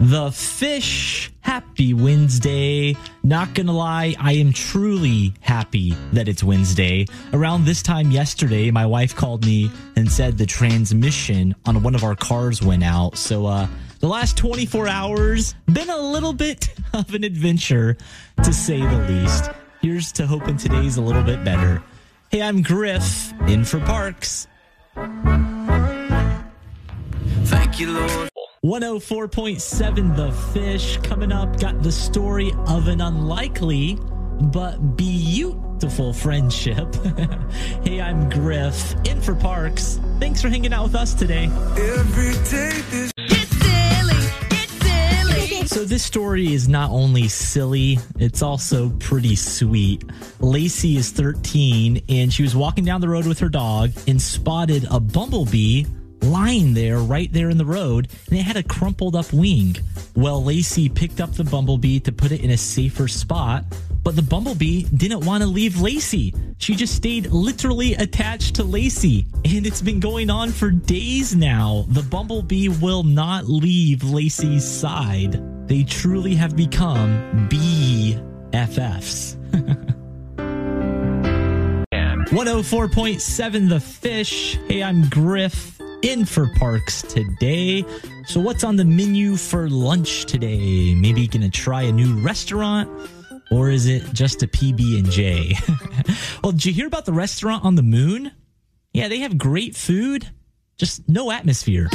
The fish. Happy Wednesday. Not gonna lie, I am truly happy that it's Wednesday. Around this time yesterday, my wife called me and said the transmission on one of our cars went out. So, uh, the last 24 hours been a little bit of an adventure to say the least. Here's to hoping today's a little bit better. Hey, I'm Griff, in for Parks. Thank you, Lord. 104.7 The Fish coming up. Got the story of an unlikely but beautiful friendship. hey, I'm Griff, in for Parks. Thanks for hanging out with us today. Every day this So, this story is not only silly, it's also pretty sweet. Lacey is 13 and she was walking down the road with her dog and spotted a bumblebee lying there right there in the road and it had a crumpled up wing. Well, Lacey picked up the bumblebee to put it in a safer spot, but the bumblebee didn't want to leave Lacey. She just stayed literally attached to Lacey, and it's been going on for days now. The bumblebee will not leave Lacey's side. They truly have become BFFs. 104.7 The Fish. Hey, I'm Griff in for Parks today. So, what's on the menu for lunch today? Maybe you're gonna try a new restaurant, or is it just a PB and J? well, did you hear about the restaurant on the moon? Yeah, they have great food, just no atmosphere.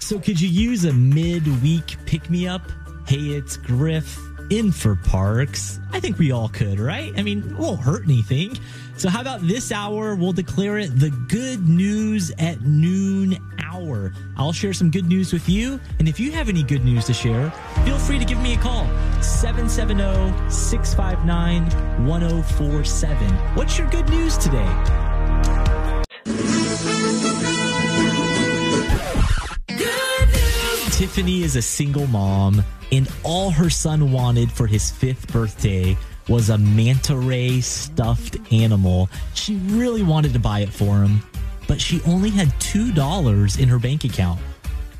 So, could you use a midweek pick me up? Hey, it's Griff in for Parks. I think we all could, right? I mean, it won't hurt anything. So, how about this hour? We'll declare it the good news at noon hour. I'll share some good news with you. And if you have any good news to share, feel free to give me a call 770 659 1047. What's your good news today? Tiffany is a single mom, and all her son wanted for his fifth birthday was a manta ray stuffed animal. She really wanted to buy it for him, but she only had $2 in her bank account.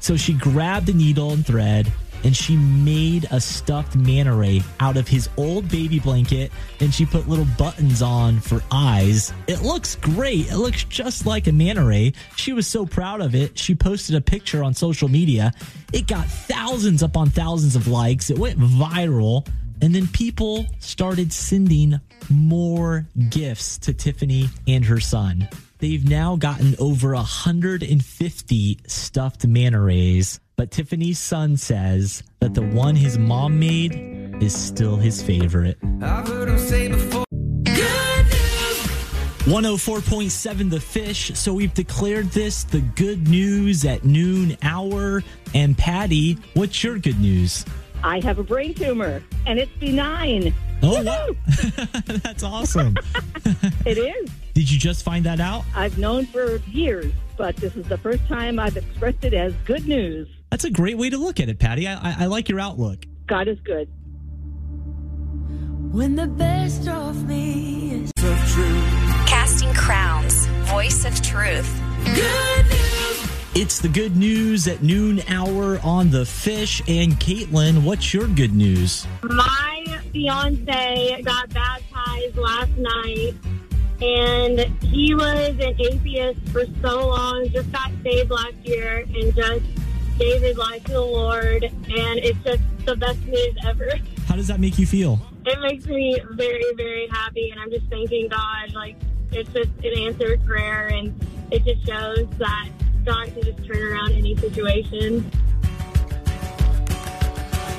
So she grabbed a needle and thread and she made a stuffed manta ray out of his old baby blanket and she put little buttons on for eyes. It looks great. It looks just like a manta ray. She was so proud of it. She posted a picture on social media. It got thousands upon thousands of likes. It went viral. And then people started sending more gifts to Tiffany and her son. They've now gotten over 150 stuffed manta rays, but Tiffany's son says that the one his mom made is still his favorite. I've heard him say before. 104.7 The Fish. So we've declared this the good news at noon hour. And Patty, what's your good news? I have a brain tumor and it's benign. Oh, wow. That's awesome. It is. Did you just find that out? I've known for years, but this is the first time I've expressed it as good news. That's a great way to look at it, Patty. I, I, I like your outlook. God is good. When the best of me is Of truth. Casting Crowns, Voice of Truth. good news. It's the good news at noon hour on The Fish. And Caitlin, what's your good news? My fiance got baptized last night, and he was an atheist for so long, just got saved last year, and just gave his life to the Lord. And it's just the best news ever. How does that make you feel? It makes me very, very happy, and I'm just thanking God. Like, it's just an answered prayer, and it just shows that God can just turn around any situation.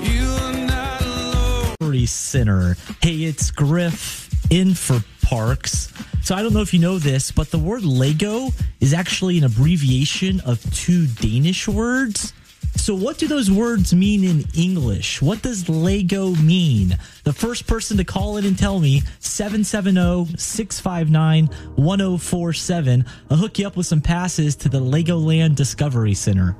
You are not alone. Sinner. Hey, it's Griff in for Parks. So I don't know if you know this, but the word Lego is actually an abbreviation of two Danish words. So what do those words mean in English? What does Lego mean? The first person to call in and tell me 770-659-1047. I'll hook you up with some passes to the Legoland Discovery Center.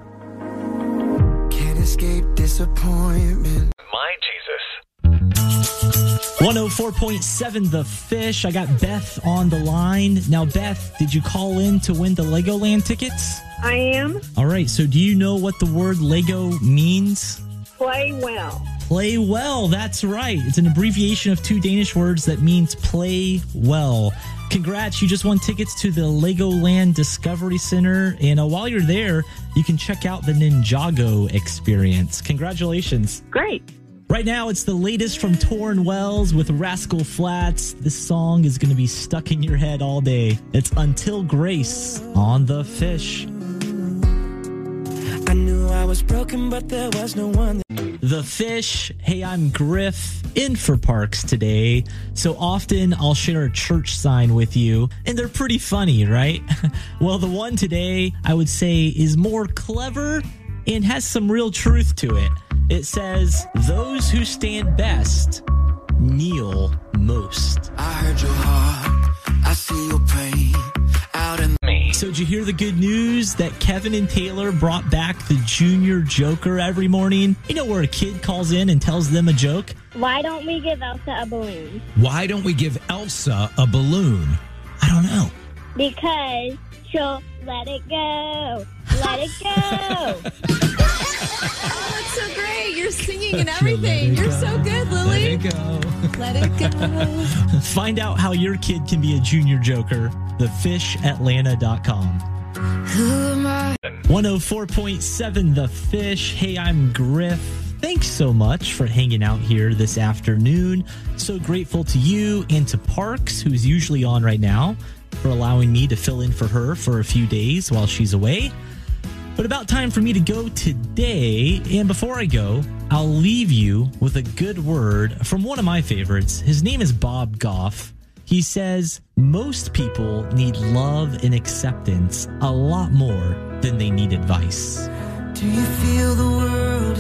Can't escape disappointment. 104.7 The Fish. I got Beth on the line. Now, Beth, did you call in to win the Legoland tickets? I am. All right, so do you know what the word Lego means? Play well. Play well, that's right. It's an abbreviation of two Danish words that means play well. Congrats, you just won tickets to the Legoland Discovery Center. And uh, while you're there, you can check out the Ninjago experience. Congratulations. Great. Right now, it's the latest from Tauren Wells with Rascal Flatts. This song is going to be stuck in your head all day. It's Until Grace on The Fish. I knew I was broken, but there was no one. The Fish. Hey, I'm Griff in for Parks today. So often I'll share a church sign with you, and they're pretty funny, right? well, the one today I would say is more clever and has some real truth to it. It says, Those who stand best kneel most. I heard your heart. I see your pain out in me. So, did you hear the good news that Kevin and Taylor brought back the Junior Joker every morning? You know, where a kid calls in and tells them a joke? Why don't we give Elsa a balloon? Why don't we give Elsa a balloon? I don't know. Because she'll let it go. Let it go. Oh, that's so great. You're singing and everything. You're so good, Lily. go. Let it go. Find out how your kid can be a junior joker. Thefishatlanta.com. Who am I? 104.7 The Fish. Hey, I'm Griff. Thanks so much for hanging out here this afternoon. So grateful to you and to Parks, who's usually on right now, for allowing me to fill in for her for a few days while she's away. But about time for me to go today. And before I go, I'll leave you with a good word from one of my favorites. His name is Bob Goff. He says, Most people need love and acceptance a lot more than they need advice. Do you feel the world